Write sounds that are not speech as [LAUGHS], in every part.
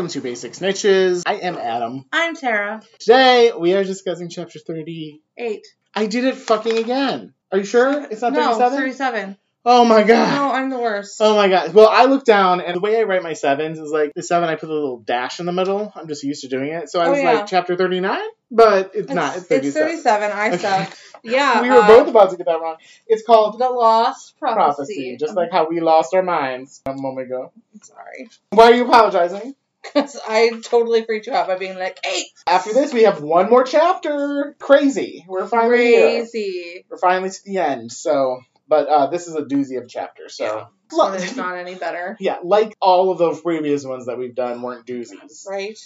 Welcome to Basic Snitches. I am Adam. I'm Tara. Today we are discussing chapter 38. I did it fucking again. Are you sure? It's not no, 37? 37. Oh my god. No, I'm the worst. Oh my god. Well, I look down and the way I write my sevens is like the seven I put a little dash in the middle. I'm just used to doing it. So I Oh, was yeah. like chapter 39, but it's, not. It's 37. It's 37. I Okay. suck. [LAUGHS] Yeah. we were uh, both about to get that wrong. It's called The Lost Prophecy. prophecy, just like how we lost our minds a moment ago. I'm sorry. Why are you apologizing? Because I totally freaked you out by being like, eight. After this, we have one more chapter. Crazy. We're finally here. Crazy. We're finally to the end. So, but uh, this is a doozy of chapters. So, one is not any better. [LAUGHS] yeah, like all of those previous ones that we've done weren't doozies. Right?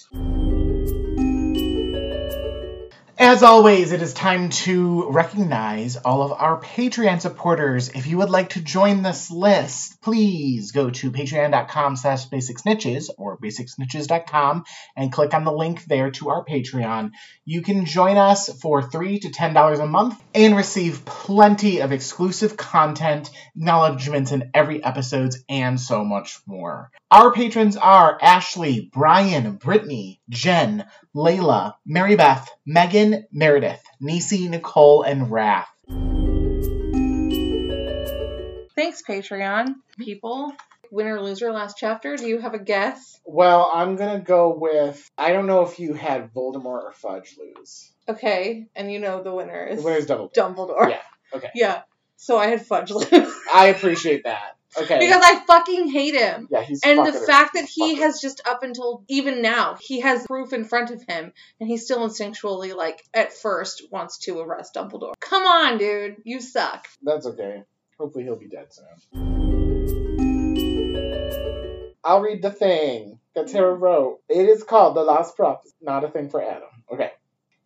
As always, it is time to recognize all of our Patreon supporters. If you would like to join this list, please go to patreon.com slash basicsnitches or basicsnitches.com and click on the link there to our Patreon. You can join us for 3 to $10 a month and receive plenty of exclusive content, acknowledgments in every episodes, and so much more. Our patrons are Ashley, Brian, Brittany, Jen, Layla, Mary Beth, Megan, Meredith, Nisi, Nicole, and Raph. Thanks, Patreon people. Winner loser last chapter. Do you have a guess? Well, I'm gonna go with I don't know if you had Voldemort or Fudge lose. Okay. And you know the winner The is winner's double. Dumbledore. Yeah, okay. Yeah. So I had Fudge lose. I appreciate that. Okay. because I fucking hate him. yeah, he's And the fact that he has just up until even now, he has proof in front of him, and he still instinctually, like, at first wants to arrest Dumbledore. Come on, dude. You suck. That's okay. Hopefully he'll be dead soon. I'll read the thing that Tara wrote. It is called The Lost Prophecy. Not a thing for Adam. Okay.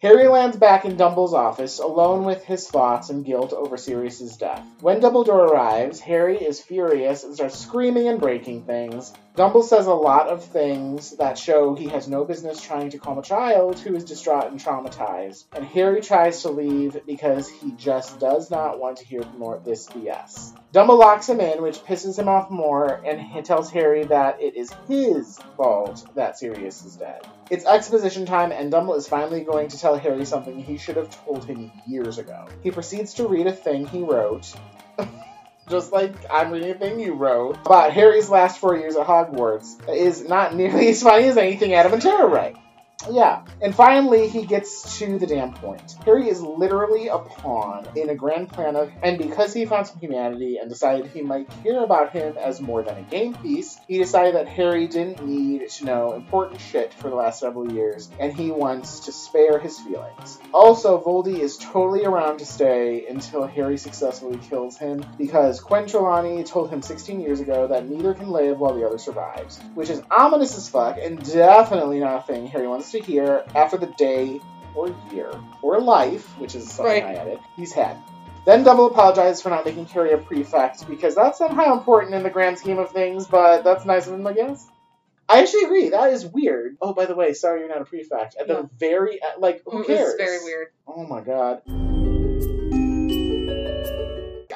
Harry lands back in Dumbledore's office, alone with his thoughts and guilt over Sirius's death. When Dumbledore arrives, Harry is furious and starts screaming and breaking things. Dumble says a lot of things that show he has no business trying to calm a child who is distraught and traumatized. And Harry tries to leave because he just does not want to hear more this BS. Dumble locks him in, which pisses him off more, and he tells Harry that it is his fault that Sirius is dead. It's exposition time, and Dumble is finally going to tell Harry something he should have told him years ago. He proceeds to read a thing he wrote. Just like I'm reading a thing you wrote about Harry's last four years at Hogwarts is not nearly [LAUGHS] as funny as anything Adam and Tara write. Yeah. And finally, he gets to the damn point. Harry is literally a pawn in a grand plan of, and because he found some humanity and decided he might care about him as more than a game piece, he decided that Harry didn't need to know important shit for the last several years, and he wants to spare his feelings. Also, Voldy is totally around to stay until Harry successfully kills him, because Quen Trelawney told him 16 years ago that neither can live while the other survives, which is ominous as fuck, and definitely not a thing Harry wants to hear after the day or year or life, which is something Right. I added, he's had. Then Dumble apologizes for not making Harry a prefect because that's somehow important in the grand scheme of things, but that's nice of him, I guess. I actually agree. That is weird. Oh, by the way, sorry you're not a prefect. At Yeah. the very, like, who cares? was very weird. Oh my god.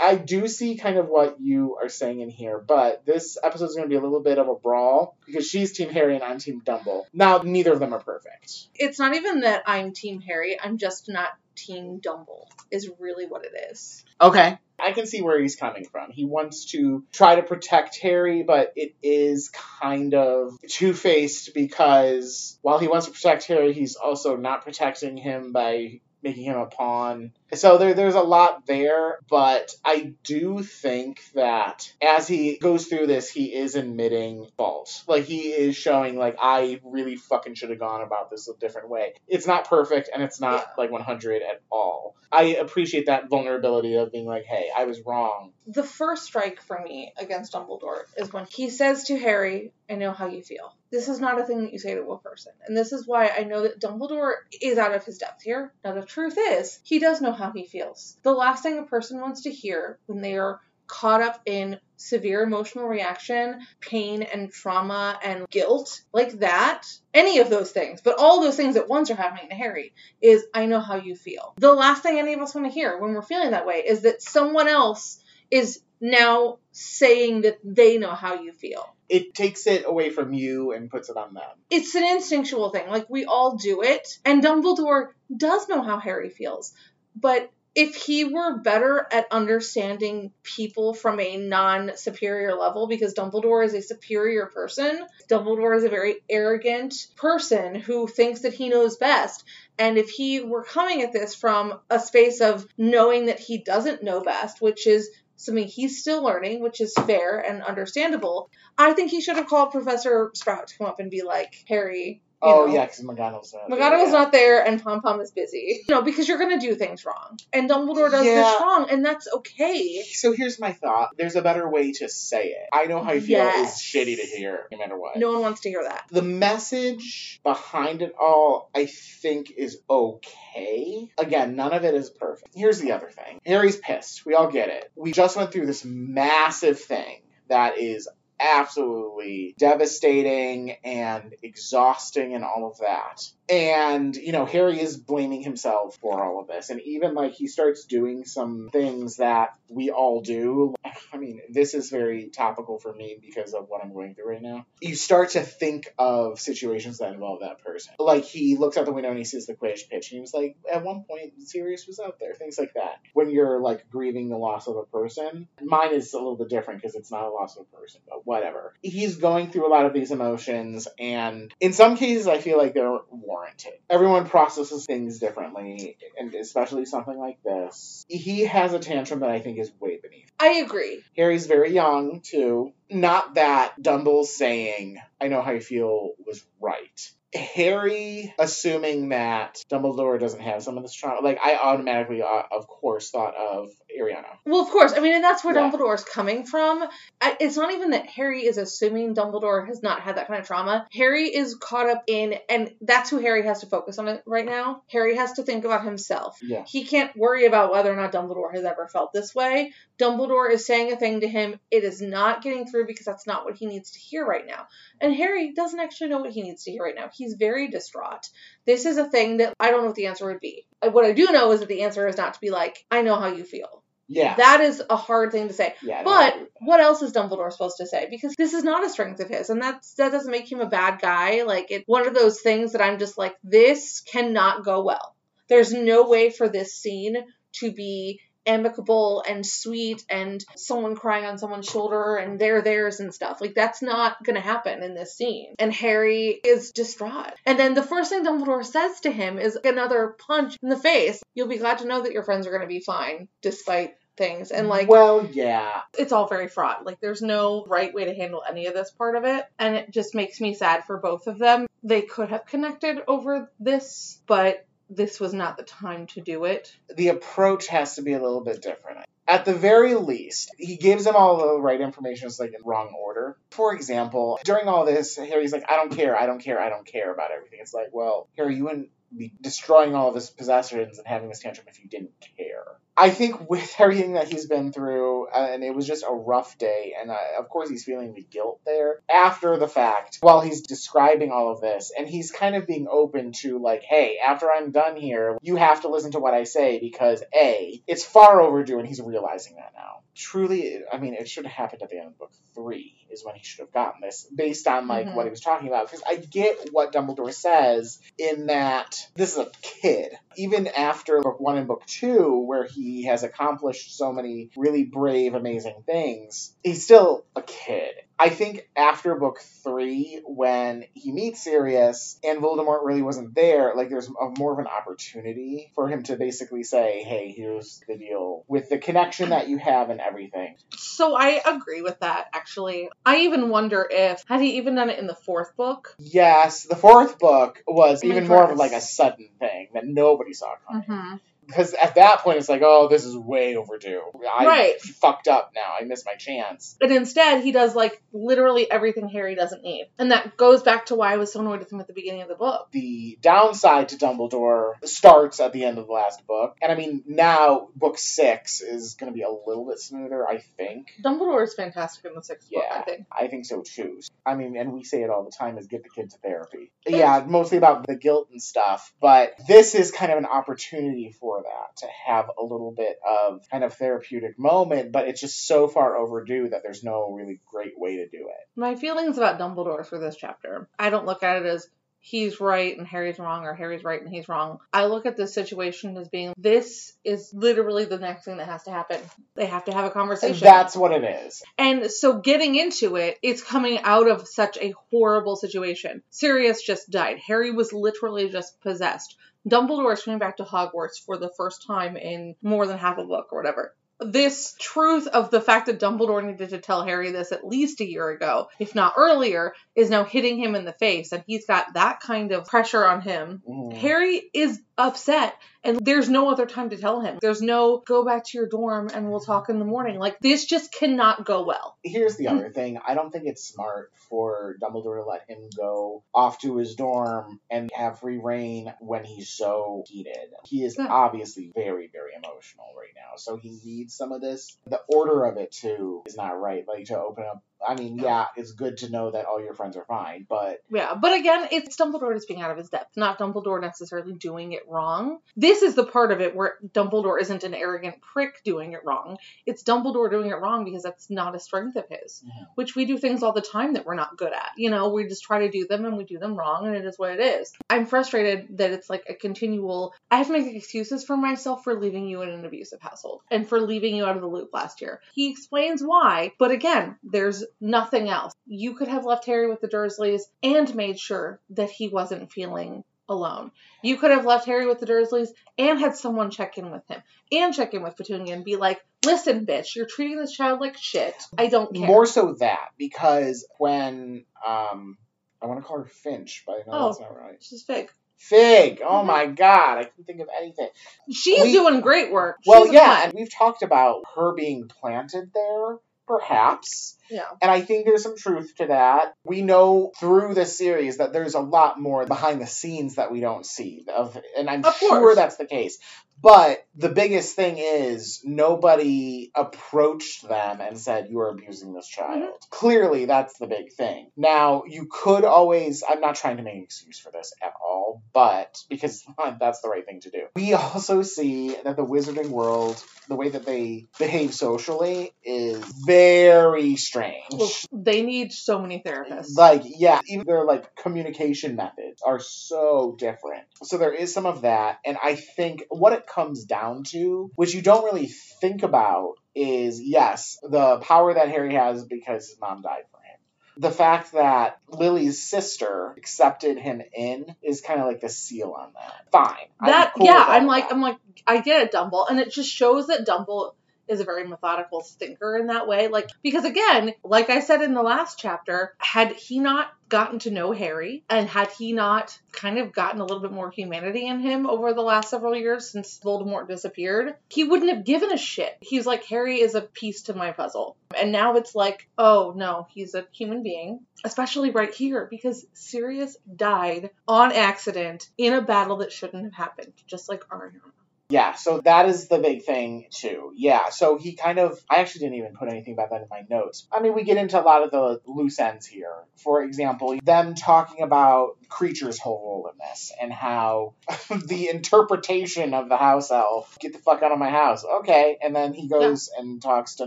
I do see kind of what you are saying in here, but this episode is going to be a little bit of a brawl because she's Team Harry and I'm Team Dumble. Now, neither of them are perfect. It's not even that I'm Team Harry, I'm just not Team Dumble, is really what it is. Okay. I can see where he's coming from. He wants to try to protect Harry, but it is kind of two faced because while he wants to protect Harry, he's also not protecting him by making him a pawn. So there, there's a lot there, but I do think that as he goes through this, he is admitting fault. Like he is showing, like I really fucking should have gone about this a different way. It's not perfect, and it's not Yeah. like 100 at all. I appreciate that vulnerability of being like, hey, I was wrong. The first strike for me against Dumbledore is when he says to Harry, I know how you feel. This is not a thing that you say to a person. And this is why I know that Dumbledore is out of his depth here. Now, the truth is, he does know how he feels. The last thing a person wants to hear when they are caught up in severe emotional reaction, pain and trauma and guilt like that, any of those things, but all those things at once are happening to Harry, is I know how you feel. The last thing any of us want to hear when we're feeling that way is that someone else is now saying that they know how you feel. It takes it away from you and puts it on them. It's an instinctual thing. Like we all do it. And Dumbledore does know how Harry feels. But if he were better at understanding people from a non superior level, because Dumbledore is a superior person, Dumbledore is a very arrogant person who thinks that he knows best. And if he were coming at this from a space of knowing that he doesn't know best, which is something he's still learning, which is fair and understandable, I think he should have called Professor Sprout to come up and be like, Harry, Oh know, yeah, because McGonagall's not. McGonagall's not there and Pom Pom is busy. [LAUGHS] You know, because you're gonna do things wrong. And Dumbledore does Yeah. this wrong, and that's okay. So here's my thought. There's a better way to say it. I know how you feel Yes. is shitty to hear, no matter what. No one wants to hear that. The message behind it all, I think, is okay. Again, none of it is perfect. Here's the other thing Harry's pissed. We all get it. We just went through this massive thing that is absolutely devastating and exhausting and all of that. And, you know, Harry is blaming himself for all of this. And even like he starts doing some things that we all do. I mean, this is very topical for me because of what I'm going through right now. You start to think of situations that involve that person. Like he looks out the window and he sees the Quidditch pitch and he was like, at one point, Sirius was out there. Things like that. When you're like grieving the loss of a person, mine is a little bit different because it's not a loss of a person, but whatever. He's going through a lot of these emotions and in some cases I feel like they're warranted. Everyone processes things differently, and especially something like this. He has a tantrum that I think is way beneath. I agree. Harry's very young, too. Not that Dumble's saying, I know how you feel, was right. Harry assuming that Dumbledore doesn't have some of this trauma, like I automatically, uh, of course, thought of Ariana. Well, of course. I mean, and that's where Yeah. Dumbledore's coming from. I, it's not even that Harry is assuming Dumbledore has not had that kind of trauma. Harry is caught up in, and that's who Harry has to focus on it right now. Harry has to think about himself. Yeah. He can't worry about whether or not Dumbledore has ever felt this way. Dumbledore is saying a thing to him. It is not getting through because that's not what he needs to hear right now. And Harry doesn't actually know what he needs to hear right now. He's very distraught. This is a thing that I don't know what the answer would be. Uh, What I do know is that the answer is not to be like, I know how you feel. Yeah. That is a hard thing to say. yeah. But agree with that. what else is Dumbledore supposed to say? Because this is not a strength of his, and that's that doesn't make him a bad guy. Like it's one of those things that I'm just like, this cannot go well. There's no way for this scene to be amicable and sweet and someone crying on someone's shoulder and they're theirs and stuff. Like that's not gonna happen in this scene. And Harry is distraught. And then the first thing Dumbledore says to him is another punch in the face. You'll be glad to know that your friends are gonna be fine despite things. And like well, yeah. it's all very fraught. Like there's no right way to handle any of this part of it. And it just makes me sad for both of them. They could have connected over this, but this was not the time to do it. the approach has to be a little bit different. At the very least, he gives them all the right information, it's like in wrong order. For example, during all this, Harry's like, I don't care, I don't care, I don't care about everything. It's like, well, Harry, you wouldn't be destroying all of his possessions and having this tantrum if you didn't care. I think with [LAUGHS] everything that he's been through, uh, and it was just a rough day, and uh, of course he's feeling the guilt there after the fact while he's describing all of this, and he's kind of being open to like, hey, after I'm done here, you have to listen to what I say because A, it's far overdue, and he's realizing that now. Truly, I mean, it should have happened at the end of book three, is when he should have gotten this, based on like Mhm. what he was talking about. Because I get what Dumbledore says in that this is a kid. Even after book one and book two, where he has accomplished so many really brave, amazing things, he's still a kid. I think after book three, when he meets Sirius and Voldemort really wasn't there, like there's a, more of an opportunity for him to basically say, hey, here's the deal with the connection that you have and everything. So I agree with that actually. I even wonder if had he even done it in the fourth book. Yes, the fourth book was even more of like a sudden thing that nobody saw coming. Mm-hmm. Because at that point, it's like, oh, this is way overdue. I Right. fucked up now. I missed my chance. And instead, he does like literally everything Harry doesn't need. And that goes back to why I was so annoyed with him at the beginning of the book. The downside to Dumbledore starts at the end of the last book. And I mean, now book six is going to be a little bit smoother, I think. Dumbledore is fantastic in the sixth book, I think. I think so too. I mean, and we say it all the time is get the kid to therapy. Yeah, mostly about the guilt and stuff, but this is kind of an opportunity for that to have a little bit of kind of therapeutic moment, but it's just so far overdue that there's no really great way to do it. My feelings about Dumbledore for this chapter, I don't look at it as he's right and Harry's wrong or Harry's right and he's wrong. I look at this situation as being this is literally the next thing that has to happen. They have to have a conversation. That's what it is. And so getting into it, it's coming out of such a horrible situation. Sirius just died. Harry was literally just possessed. Dumbledore is coming back to Hogwarts for the first time in more than half a book or whatever this truth of the fact that Dumbledore needed to tell Harry this at least a year ago, if not earlier, is now hitting him in the face. And he's got that kind of pressure on him. Mhm. Harry is upset and there's no other time to tell him. There's no go back to your dorm and we'll talk in the morning. Like this just cannot go well. Here's the other [LAUGHS] thing. I don't think it's smart for Dumbledore to let him go off to his dorm and have free reign when he's so heated. He is Yeah. obviously very, very emotional right now. So he needs some of this. The order of it too is not right. Like to open up I mean, yeah, it's good to know that all your friends are fine, but Yeah, but again, it's Dumbledore just being out of his depth, not Dumbledore necessarily doing it wrong. This is the part of it where Dumbledore isn't an arrogant prick doing it wrong. It's Dumbledore doing it wrong because that's not a strength of his, Mhm. which we do things all the time that we're not good at. You know, we just try to do them and we do them wrong, and it is what it is. I'm frustrated that it's like a continual. I have to make excuses for myself for leaving you in an abusive household and for leaving you out of the loop last year. He explains why, but again, there's nothing else. You could have left Harry with the Dursleys and made sure that he wasn't feeling alone. You could have left Harry with the Dursleys and had someone check in with him and check in with Petunia and be like, listen, bitch, you're treating this child like shit. I don't care. more so that because when um I want to call her Finch, but I know Oh. that's not right. She's fake. Fig. Oh Mhm. my god, I can't think of anything. She's We- doing great work. Well, yeah, and we've talked about her being planted there, perhaps. Yeah. And I think there's some truth to that. We know through the series that there's a lot more behind the scenes that we don't see. Of and I'm Of sure course. that's the case. But the biggest thing is nobody approached them and said you are abusing this child. Mm-hmm. Clearly that's the big thing. Now, you could always I'm not trying to make an excuse for this at all, but because [LAUGHS] that's the right thing to do. We also see that the wizarding world, the way that they behave socially is very strange. Well, they need so many therapists. Like, yeah, even their like communication methods are so different. So there is some of that, and I think what it comes down to, which you don't really think about, is yes, the power that Harry has because his mom died for him. The fact that Lily's sister accepted him in is kind of like the seal on that. Fine. I'm that cool yeah, I'm like that. I'm like I get it, Dumble, and it just shows that Dumble is a very methodical thinker in that way. Like because again, like I said in the last chapter, had he not gotten to know Harry and had he not kind of gotten a little bit more humanity in him over the last several years since Voldemort disappeared, he wouldn't have given a shit. He's like Harry is a piece to my puzzle. And now it's like, oh no, he's a human being, especially right here because Sirius died on accident in a battle that shouldn't have happened, just like Ariana. Yeah, so that is the big thing too. Yeah, so he kind of I actually didn't even put anything about that in my notes. I mean, we get into a lot of the loose ends here. For example, them talking about Kreacher's whole role in this and how [LAUGHS] the interpretation of the house elf, get the fuck out of my house. Okay, and then he goes and talks to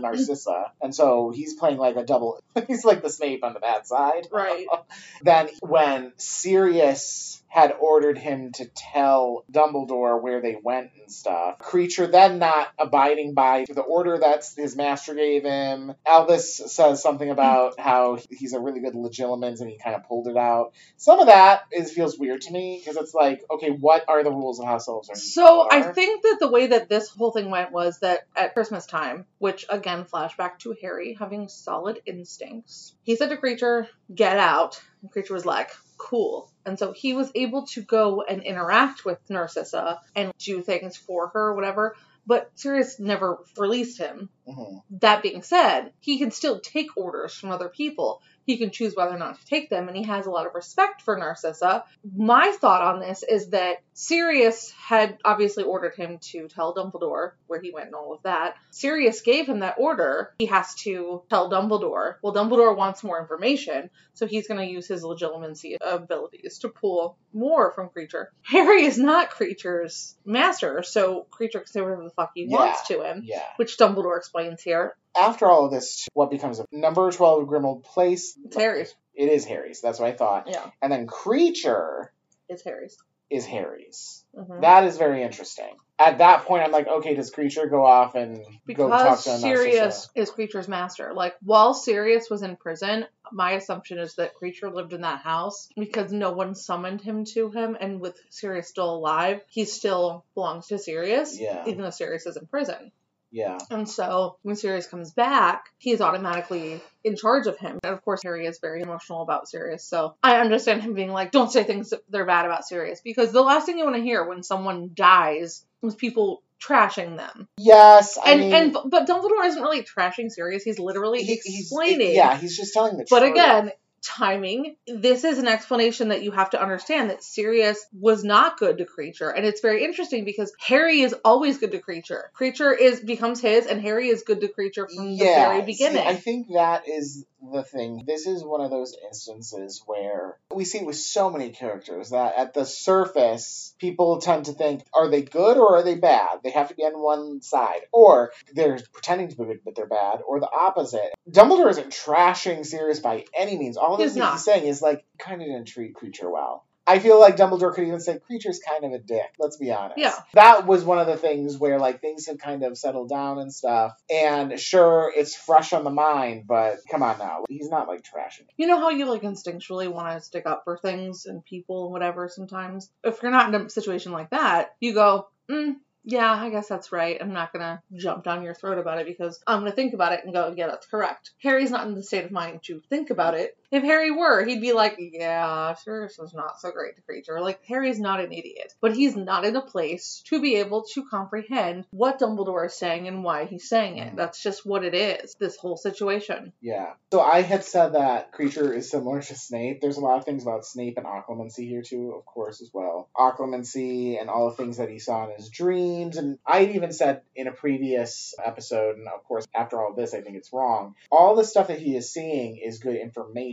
Narcissa. And so he's playing like a double [LAUGHS] he's like the Snape on the bad side. Right. [LAUGHS] Then when Sirius had ordered him to tell Dumbledore where they went and stuff, Kreacher then not abiding by the order that his master gave him. Albus says something about how he's a really good legilimens and he kind of pulled it out. Some of that is feels weird to me because it's like, okay, what are the rules of house elves? Are So I think that the way that this whole thing went was that at Christmas time, which again flashback to Harry having solid instincts, he said to Kreacher, "Get out." And Kreacher was like, "Cool." And so he was able to go and interact with Narcissa and do things for her, or whatever. But Sirius never released him. Mhm. That being said, he can still take orders from other people. He can choose whether or not to take them, and he has a lot of respect for Narcissa. My thought on this is that Sirius had obviously ordered him to tell Dumbledore where he went and all of that. Sirius gave him that order. He has to tell Dumbledore. Well, Dumbledore wants more information, so he's going to use his legilimency abilities to pull more from Kreacher. Harry is not Kreacher's master, so Kreacher can say whatever the fuck he Yeah. wants to him, Yeah. which Dumbledore explains here. After all of this, what becomes of number 12 of Grimmauld Place? It's Harry's. It is Harry's. That's what I thought. Yeah, And then Kreacher it's Harry's. is Harry's. Mhm. That is very interesting. At that point, I'm like, okay, does Kreacher go off and go talk to? Sirius is Kreacher's master. Like while Sirius was in prison, my assumption is that Kreacher lived in that house because no one summoned him to him, and with Sirius still alive, he still belongs to Sirius, Yeah. even though Sirius is in prison. Yeah. And so when Sirius comes back, he's automatically in charge of him. And of course, Harry is very emotional about Sirius. So I understand him being like, don't say things that they're bad about Sirius because the last thing you want to hear when someone dies is people trashing them. Yes. I And mean, and but Dumbledore isn't really trashing Sirius. He's literally he- he's- explaining. yeah, he's just telling the But truth. again, timing. This is an explanation that you have to understand that Sirius was not good to Kreacher, and it's very interesting because Harry is always good to Kreacher. Kreacher is becomes his, and Harry is good to Kreacher from the yeah, very see, beginning. I think that is the thing. This is one of those instances where we see with so many characters that at the surface, people tend to think, are they good or are they bad? They have to be on one side. Or they're pretending to be good, but they're bad, or the opposite. Dumbledore isn't trashing Sirius by any means. All He's he's saying is like, kind of didn't treat Kreacher well. I feel like Dumbledore could even say Kreacher's kind of a dick. Let's be honest. Yeah. That was one of the things where like things had kind of settled down and stuff. And sure, it's fresh on the mind, but come on now, he's not like trashing. you know how you like instinctually want to stick up for things and people and whatever sometimes? If you're not in a situation like that, you go, mm, yeah, I guess that's right. I'm not gonna jump down your throat about it because I'm gonna think about it and go, yeah, that's correct. Harry's not in the state of mind to think about it. If Harry were, he'd be like, yeah, Sirius is not so great to Kreacher. Like, Harry's not an idiot, but he's not in a place to be able to comprehend what Dumbledore is saying and why he's saying it. Mm-hmm. That's just what it is, this whole situation. Yeah. So I had said that Kreacher is similar to Snape. There's a lot of things about Snape and occlumency here too, of course, as well. Occlumency and all the things that he saw in his dreams. And I even said in a previous episode, and of course after all this I think it's wrong, all the stuff that he is seeing is good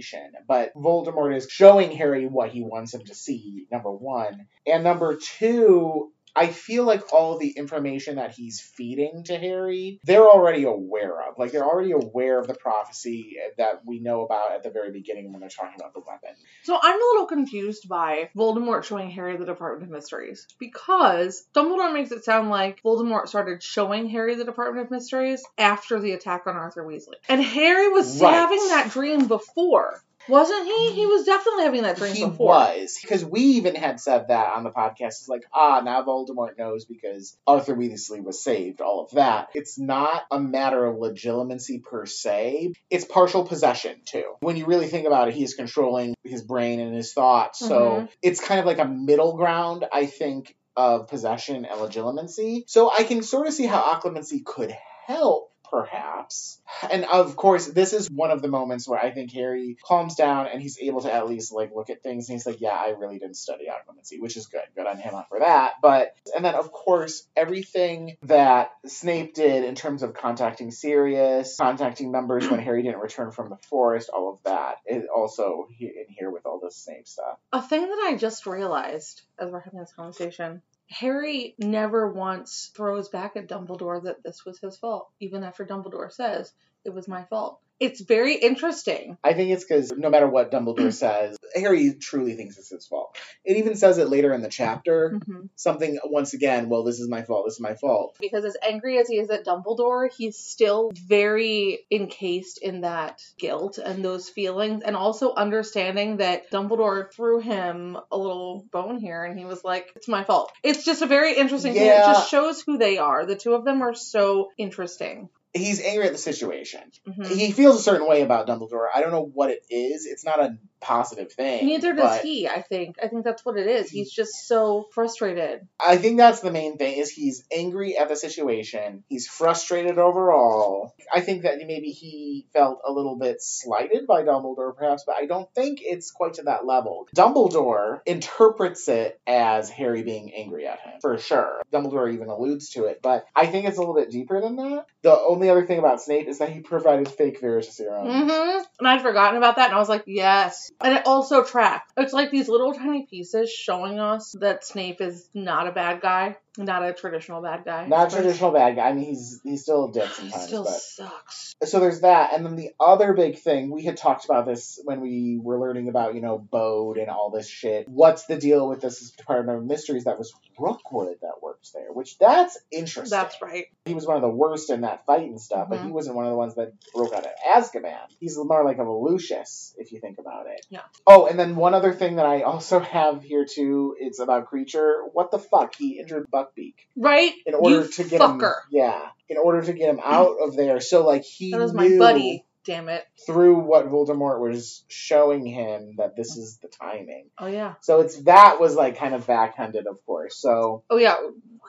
information. But Voldemort is showing Harry what he wants him to see, number one. And number two, I feel like all the information that he's feeding to Harry, they're already aware of. Like they're already aware of the prophecy that we know about at the very beginning when they're talking about the weapon. So I'm a little confused by Voldemort showing Harry the Department of Mysteries because Dumbledore makes it sound like Voldemort started showing Harry the Department of Mysteries after the attack on Arthur Weasley. And Harry was Right. having that dream before. Wasn't he? He was definitely having that dream He before. was because we even had said that on the podcast. It's like ah, now Voldemort knows because Arthur Weasley was saved. All of that. It's not a matter of legilimency per se. It's partial possession too. When you really think about it, he is controlling his brain and his thoughts. So Mhm. it's kind of like a middle ground, I think, of possession and legilimency. So I can sort of see how occlumency could help. Perhaps. And of course, this is one of the moments where I think Harry calms down and he's able to at least like look at things and he's like, Yeah, I really didn't study occlumency, which is good. Good on him for that. But and then of course everything that Snape did in terms of contacting Sirius, contacting members when Harry didn't return from the forest, all of that is also in here with all this Snape stuff. A thing that I just realized as we're having this conversation Harry never once throws back at Dumbledore that this was his fault, even after Dumbledore says it was my fault. It's very interesting. I think it's because no matter what Dumbledore [CLEARS THROAT] says, Harry truly thinks it's his fault. It even says it later in the chapter. Mhm. Something once again, well, this is my fault. This is my fault. Because as angry as he is at Dumbledore, he's still very encased in that guilt and those feelings, and also understanding that Dumbledore threw him a little bone here, and he was like, "It's my fault." It's just a very interesting thing. It just shows who they are. The two of them are so interesting. He's angry at the situation. Mhm. He feels a certain way about Dumbledore. I don't know what it is. It's not a positive thing. Neither does he, I think. I think that's what it is. He's just so frustrated. I think that's the main thing is he's angry at the situation. He's frustrated overall. I think that maybe he felt a little bit slighted by Dumbledore perhaps, but I don't think it's quite to that level. Dumbledore interprets it as Harry being angry at him, for sure. Dumbledore even alludes to it, but I think it's a little bit deeper than that. The only other thing about Snape is that he provided fake Veritaserum. hmm And I'd forgotten about that, and I was like, yes. And it also tracked. It's like these little tiny pieces showing us that Snape is not a bad guy, not a traditional bad guy. Not But traditional bad guy. I mean, he's he's still a dick He sometimes, still but sucks. so there's that and then the other big thing we had talked about this when we were learning about you know bode and all this shit what's the deal with this department of mysteries that was rookwood that works there which that's interesting That's right. he was one of the worst in that fight and stuff but he Mhm. wasn't one of the ones that broke out of azkaban he's more like a lucius if you think about it Yeah. oh and then one other thing that i also [LAUGHS] have here too it's about Kreacher what the fuck he injured buckbeak Right? in order You to get fucker. him yeah in order to get him out of there so like he That was my buddy. Damn it. through what Voldemort was showing him that this is the timing. Oh, yeah. So it's that was like kind of backhanded, of course. So Oh, yeah.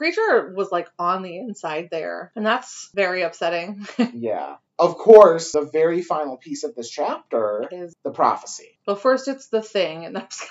Kreacher was like on the inside there, and that's very upsetting. [LAUGHS] yeah. Of course, the very final piece of this chapter, Is the prophecy. well, first it's the thing, and that's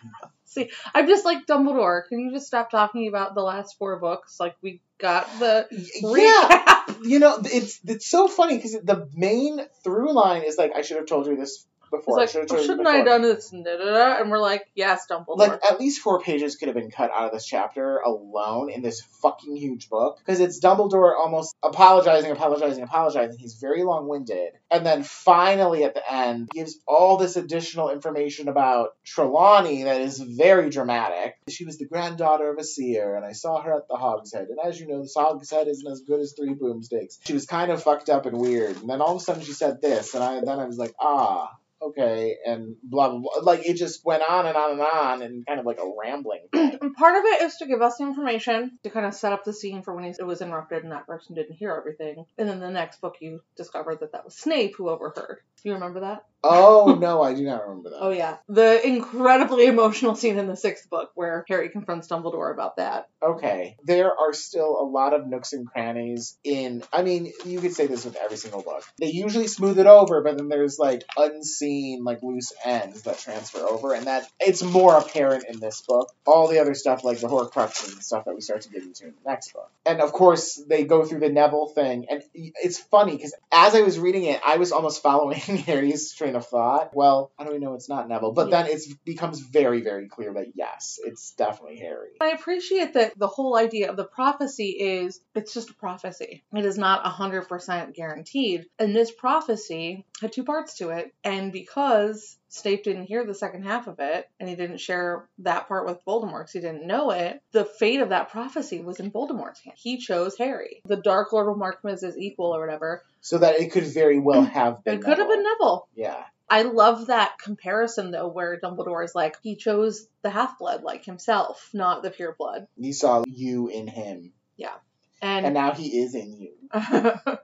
[LAUGHS] see. I'm just like Dumbledore. Can you just stop talking about the last four books? Like we got the Yeah, recap. you know, it's it's so funny because the main through line is like I should have told you this before. Like, I oh, shouldn't I have done this? Da, da, da. And we're like, yes, Dumbledore. Like at least four pages could have been cut out of this chapter alone in this fucking huge book because it's Dumbledore almost apologizing, apologizing, apologizing. He's very long-winded, and then finally at the end gives all this additional information about Trelawney that is very dramatic. She was the granddaughter of a seer, and I saw her at the Hogshead. And as you know, the Hogshead isn't as good as Three Broomsticks. She was kind of fucked up and weird, and then all of a sudden she said this, and I then I was like, ah okay, and blah blah blah. Like it just went on and on and on, and kind of like a rambling. [CLEARS THROAT] thing. Part of it is to give us the information to kind of set up the scene for when it was interrupted and that person didn't hear everything. And then the next book, you discover that that was Snape who overheard. Do you remember that? oh [LAUGHS] no, I do not remember that. Oh yeah, the incredibly emotional scene in the sixth book where Harry confronts Dumbledore about that. Okay, there are still a lot of nooks and crannies in. I mean, you could say this with every single book. They usually smooth it over, but then there's like unseen, like loose ends that transfer over, and that it's more apparent in this book. All the other stuff, like the Horcruxes and stuff that we start to get into in the next book, and of course they go through the Neville thing, and it's funny because as I was reading it, I was almost following Harry's train of thought. Well, I don't even know it's not Neville, but then it becomes very, very clear that yes, it's definitely Harry. I appreciate that the whole idea of the prophecy is it's just a prophecy. It is not 100% guaranteed. And this prophecy had two parts to it. And because Snape didn't hear the second half of it, and he didn't share that part with Voldemort because he didn't know it, the fate of that prophecy was in Voldemort's hand. He chose Harry. The Dark Lord of Markham is his equal or whatever. So that it could very well have been. It could have been Neville. Yeah. I love that comparison though, where Dumbledore is like, he chose the half blood like himself, not the pure blood. He saw you in him, Yeah. and And now he is in you. [LAUGHS]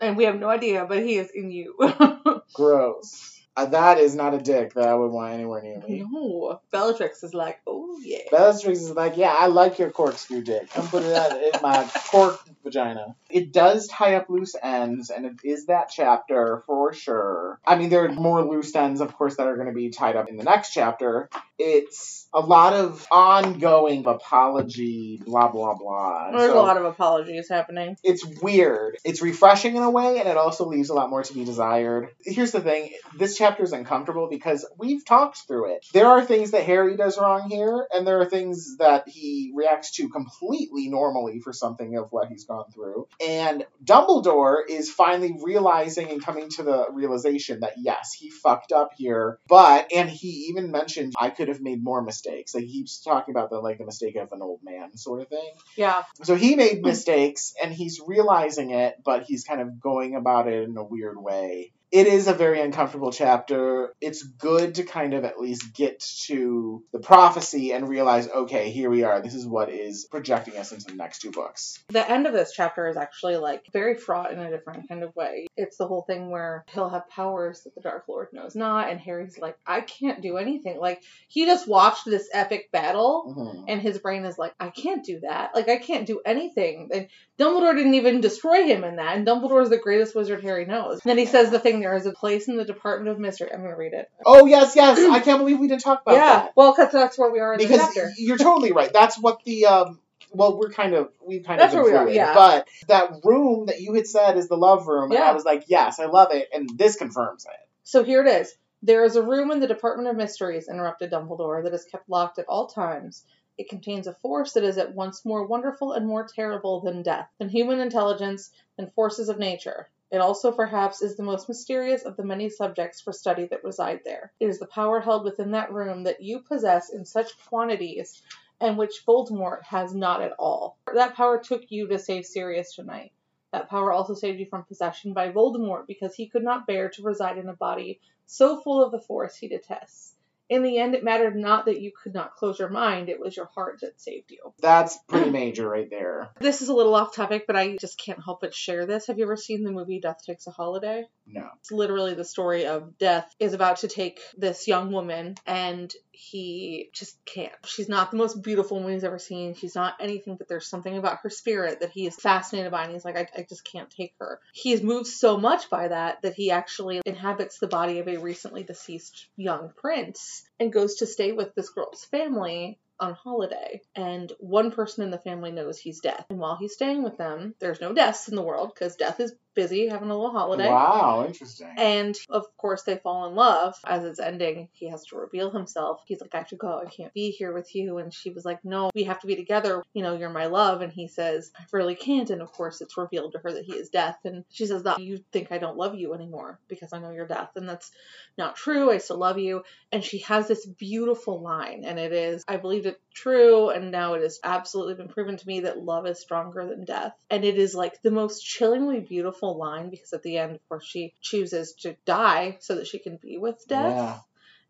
and we have no idea, but he is in you. [LAUGHS] Gross. Uh, that is not a dick that I would want anywhere near me. no. Bellatrix is like, oh yeah. Bellatrix is like, yeah, I like your corkscrew dick. Come put it in my cork vagina. It does tie up loose ends, and it is that chapter for sure. I mean, there are more loose ends, of course, that are going to be tied up in the next chapter. It's a lot of ongoing apology, blah, blah, blah. There's So- a lot of apologies happening. it's weird. It's refreshing in a way, and it also leaves a lot more to be desired. Here's the thing this chapter is uncomfortable because we've talked through it. There are things that Harry does wrong here, and there are things that he reacts to completely normally for something of what he's gone through. And Dumbledore is finally realizing and coming to the realization that yes, he fucked up here, but, and he even mentioned, I could have made more mistakes. Like, he keeps talking about the, like, the mistake of an old man sort of thing. Yeah. So he made mistakes and he's realizing it, but he's kind of going about it in a weird way. It is a very uncomfortable chapter. It's good to kind of at least get to the prophecy and realize, okay, here we are. This is what is projecting us into the next two books. The end of this chapter is actually like very fraught in a different kind of way. It's the whole thing where he'll have powers that the Dark Lord knows not, and Harry's like, I can't do anything. Like he just watched this epic battle, Mhm. and his brain is like, I can't do that. Like I can't do anything. And Dumbledore didn't even destroy him in that. And Dumbledore is the greatest wizard Harry knows. And then he says the thing: there is a place in the Department of Mystery. I'm gonna read it. Oh, yes, yes. I can't believe we didn't talk about yeah, that. Yeah, well, because that's where we are in the Because chapter. you're totally right. That's what the. Um, well, we're kind of we've kind That's of where we are, yeah. But that room that you had said is the love room, and Yeah. I was like, yes, I love it, and this confirms it. So here it is. There is a room in the Department of Mysteries, interrupted Dumbledore, that is kept locked at all times. It contains a force that is at once more wonderful and more terrible than death, than human intelligence, than forces of nature. It also, perhaps, is the most mysterious of the many subjects for study that reside there. It is the power held within that room that you possess in such quantities, and which Voldemort has not at all. That power took you to save Sirius tonight. That power also saved you from possession by Voldemort because he could not bear to reside in a body so full of the force he detests. In the end, it mattered not that you could not close your mind, it was your heart that saved you. That's pretty [CLEARS THROAT] major right there. This is a little off topic, but I just can't help but share this. Have you ever seen the movie Death Takes a Holiday? No. It's literally the story of Death is about to take this young woman and he just can't. She's not the most beautiful woman he's ever seen. She's not anything, but there's something about her spirit that he is fascinated by and he's like, I, I just can't take her. He's moved so much by that that he actually inhabits the body of a recently deceased young prince and goes to stay with this girl's family on holiday, and one person in the family knows he's death. And while he's staying with them, there's no deaths in the world because death is busy having a little holiday. Wow, interesting. And of course, they fall in love. As it's ending, he has to reveal himself. He's like, I have to go. I can't be here with you. And she was like, No, we have to be together. You know, you're my love. And he says, I really can't. And of course, it's revealed to her that he is death. And she says, That you think I don't love you anymore because I know you're death. And that's not true. I still love you. And she has this beautiful line. And it is, I believed it true. And now it has absolutely been proven to me that love is stronger than death. And it is like the most chillingly beautiful line because at the end, of course, she chooses to die so that she can be with death. Yeah,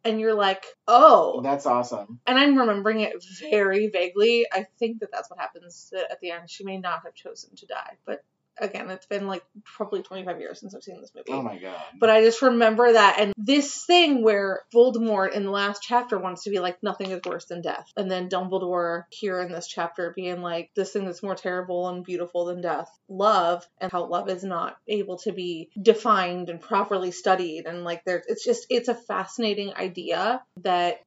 And you're like, oh. that's awesome. And I'm remembering it very vaguely. I think that that's what happens That at the end. She may not have chosen to die. But again, it's been like probably 25 years since I've seen this movie. Oh my god. But I just remember that. And this thing where Voldemort in the last chapter wants to be like, nothing is worse than death. And then Dumbledore here in this chapter being like, this thing that's more terrible and beautiful than death. Love, and how love is not able to be defined and properly studied. And like, there's, it's just, it's a fascinating idea that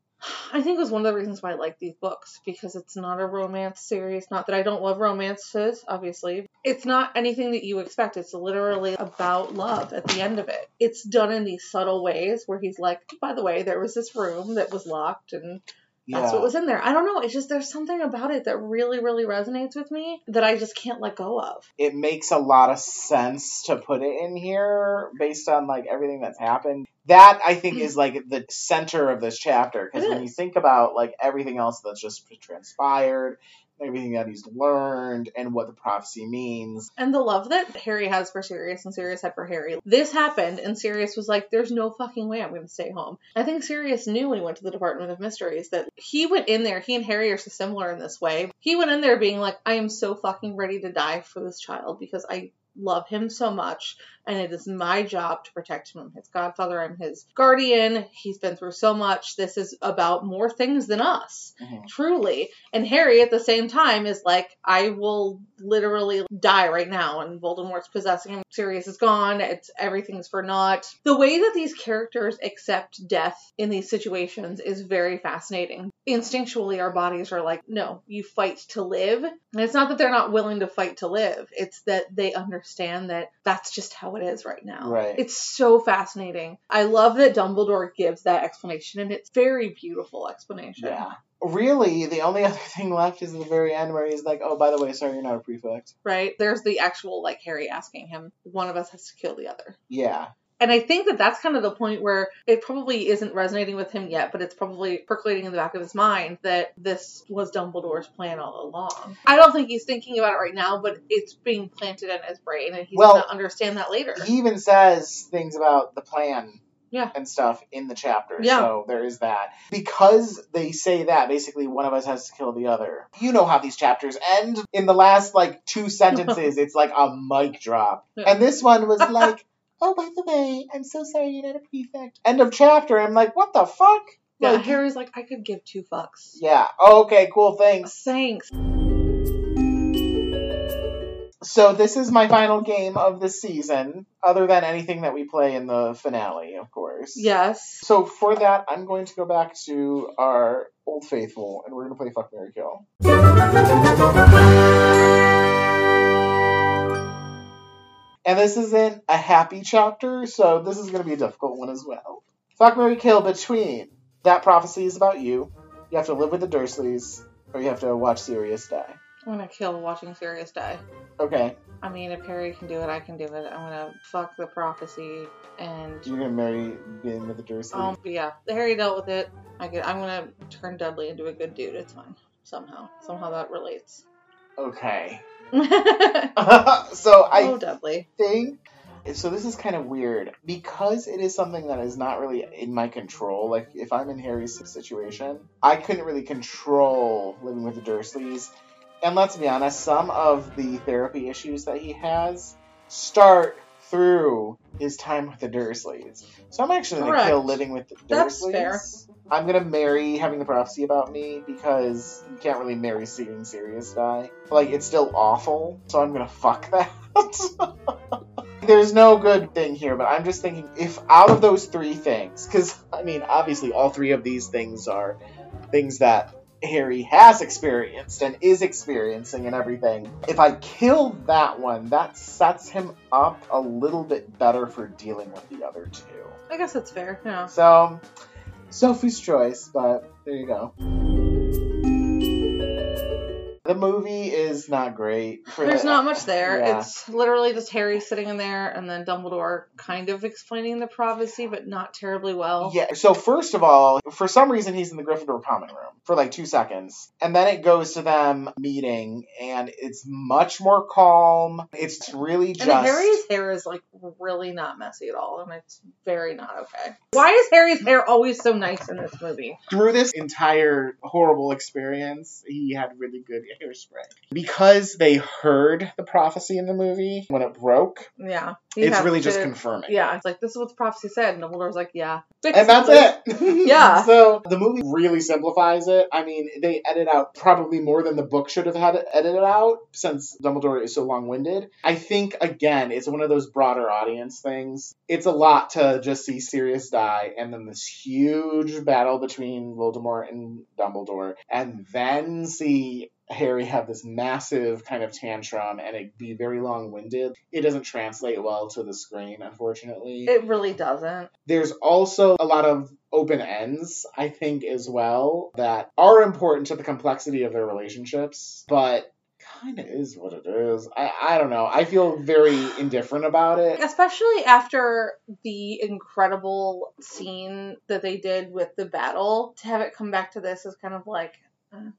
I think it was one of the reasons why I like these books because it's not a romance series. Not that I don't love romances, obviously. It's not anything that you expect. It's literally about love at the end of it. It's done in these subtle ways where he's like, by the way, there was this room that was locked and Yeah. that's what was in there. I don't know. It's just there's something about it that really, really resonates with me that I just can't let go of. it makes a lot of sense to put it in here based on like everything that's happened. That I think hmm. is like the center of this chapter because when you think about like everything else that's just transpired, everything that he's learned, and what the prophecy means. And the love that Harry has for Sirius and Sirius had for Harry. This happened, and Sirius was like, There's no fucking way I'm going to stay home. I think Sirius knew when he went to the Department of Mysteries that he went in there, he and Harry are so similar in this way. He went in there being like, I am so fucking ready to die for this child because I love him so much and it is my job to protect him. I'm his godfather, I'm his guardian. He's been through so much. This is about more things than us Mhm. truly. And Harry at the same time is like, I will literally die right now, and Voldemort's possessing him. Sirius is gone. It's everything's for naught. The way that these characters accept death in these situations is very fascinating. Instinctually, our bodies are like, no, you fight to live. And it's not that they're not willing to fight to live. It's that they understand that that's just how it is right now. Right. It's so fascinating. I love that Dumbledore gives that explanation, and it's very beautiful explanation. Yeah. Really, the only [LAUGHS] other thing left is the very end where he's like, "Oh, by the way, sorry, you're not a prefect." right? There's the actual like Harry asking him, one of us has to kill the other. Yeah. And I think that that's kind of the point where it probably isn't resonating with him yet, but it's probably percolating in the back of his mind that this was Dumbledore's plan all along. I don't think he's thinking about it right now, but it's being planted in his brain, and he's Well, going to understand that later. He even says things about the plan Yeah. and stuff in the chapter. Yeah. So there is that. Because they say that, basically one of us has to kill the other. You know how these chapters end. In the last like two [LAUGHS] sentences, it's like a mic drop. Yeah. And this one was like, Oh, by the way, I'm so sorry you're not a prefect. End of chapter. I'm like, what the fuck? yeah, Like, Harry's like, I could give two fucks. yeah. Oh, okay, cool, thanks. Thanks. So this is my final game of the season, other than anything that we play in the finale, of course. Yes. So for that, I'm going to go back to our old faithful, and we're going to play Fuck Marry Kill. And this isn't a happy chapter, so this is going to be a difficult one as well. Fuck Marry Kill between that prophecy is about you. You have to live with the Dursleys, or you have to watch Sirius die. I'm gonna kill watching Sirius die. Okay, I mean, if Harry can do it, I can do it. I'm gonna fuck the prophecy and. you're going to marry being with the Dursleys. Um, yeah, Harry dealt with it. I could, I'm gonna turn Dudley into a good dude. It's fine. Somehow. Somehow that relates. Okay. oh, [LAUGHS] [LAUGHS] so I oh, Dudley. think so this is kind of weird because it is something that is not really in my control like if i'm in harry's situation i couldn't really control living with the dursleys and let's be honest some of the therapy issues that he has start through his time with the dursleys so i'm actually going to kill living with the Dursleys. That's fair. I'm to marry having the prophecy about me because you can't really marry seeing Sirius die like it's still awful so i'm to fuck [LAUGHS] that there's no good thing here, but I'm just thinking if out of those three things, because I mean, obviously, all three of these things are things that Harry has experienced and is experiencing and everything. If I kill that one, that sets him up a little bit better for dealing with the other two. I guess that's fair. Yeah. So, Sophie's choice, but there you go. The movie is not great. There's the- not much there. Yeah. It's literally just Harry sitting in there and then Dumbledore kind of explaining the prophecy, but not terribly well. Yeah. So first of all, for some reason he's in the Gryffindor common room for like two seconds, and then it goes to them meeting, and it's much more calm. It's really just. And Harry's hair is like really not messy at all, and it's very not okay. Why is Harry's hair always so nice in this movie? through this entire horrible experience, he had really good Because they heard the prophecy in the movie when it broke, Yeah, it's really just confirming. Yeah, it's like this is what the prophecy said, and Dumbledore's like, yeah, And that's it. [LAUGHS] [LAUGHS] Yeah. so the movie really simplifies it. I mean, they edit out probably more than the book should have had it edited out since Dumbledore is so long winded. I think, again, it's one of those broader audience things. It's a lot to just see Sirius die and then this huge battle between Voldemort and Dumbledore, and then see Harry have this massive kind of tantrum and it be very long winded. It doesn't translate well to the screen, unfortunately. It really doesn't. There's also a lot of open ends, I think, as well, that are important to the complexity of their relationships, but kind of is what it is. I, I don't know. I feel very indifferent about it. Especially after the incredible scene that they did with the battle, to have it come back to this is kind of like uh,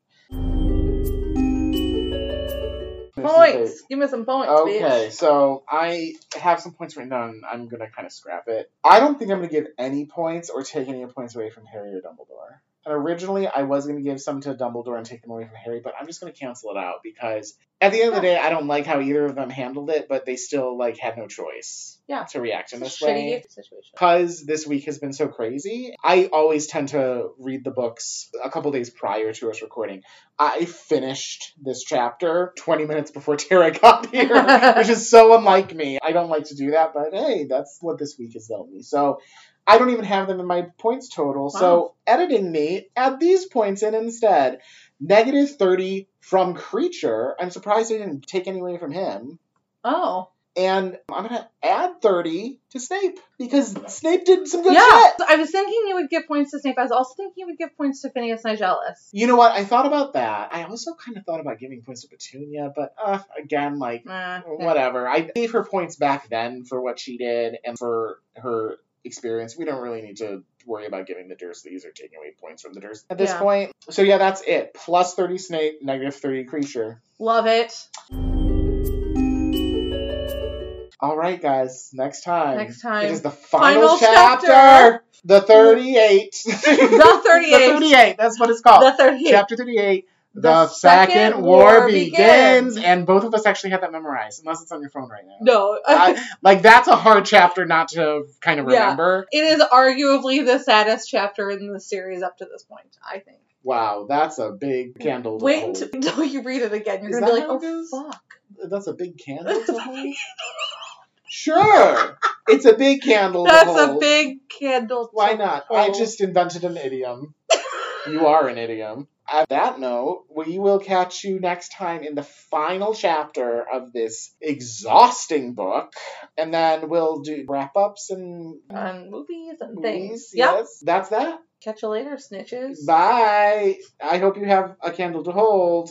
points. Give me some points, Okay, bitch. so I have some points written down. I'm gonna kind of scrap it. I don't think I'm gonna give any points or take any points away from Harry or Dumbledore. And originally, I was gonna give some to Dumbledore and take them away from Harry, but I'm just gonna cancel it out because at the end of the day, I don't like how either of them handled it, but they still like had no choice Yeah. to react in this way. situation. Because this week has been so crazy, I always tend to read the books a couple days prior to us recording. I finished this chapter 20 minutes before [LAUGHS] Tara got here, [LAUGHS] which is so unlike me. I don't like to do that, but hey, that's what this week has dealt me. So I don't even have them in my points total. So editing me, add these points in instead. Negative 30 from Kreacher. I'm surprised I didn't take any away from him. Oh, And I'm going to add 30 to Snape because Snape did some good yeah, shit. I was thinking you would give points to Snape. I was also thinking you would give points to Phineas Nigellus. You know what? I thought about that. I also kind of thought about giving points to Petunia, but uh, again, like, Nah, whatever. I gave her points back then for what she did and for her experience. We don't really need to worry about giving the Dursleys or taking away points from the Dursleys at this Yeah. point. So yeah, that's it. Plus 30 Snape, negative 30 Kreacher. Love it. All right, guys. Next time. Next time. It is the final, Final chapter. chapter. The 38. The 38. [LAUGHS] the 38. That's what it's called. The 38. Chapter 38. The, The second, second war, war begins. begins. and both of us actually have that memorized, unless it's on your phone right now. No. I- [LAUGHS] like that's a hard chapter not to kind of Yeah. remember. it is arguably the saddest chapter in the series up to this point, I think. Wow, that's a big candle. Wait hold. until, you read it again. You're Is to be like, oh, fuck. That's a big candle to hold. Sure, it's a big candle. That's a big candle. to Why not? I just invented an idiom. [LAUGHS] you are an idiom. At that note, we will catch you next time in the final chapter of this exhausting book, and then we'll do wrap ups and On movies and movies. things. Yep. Yes, that's that. Catch you later, snitches. Bye. I hope you have a candle to hold.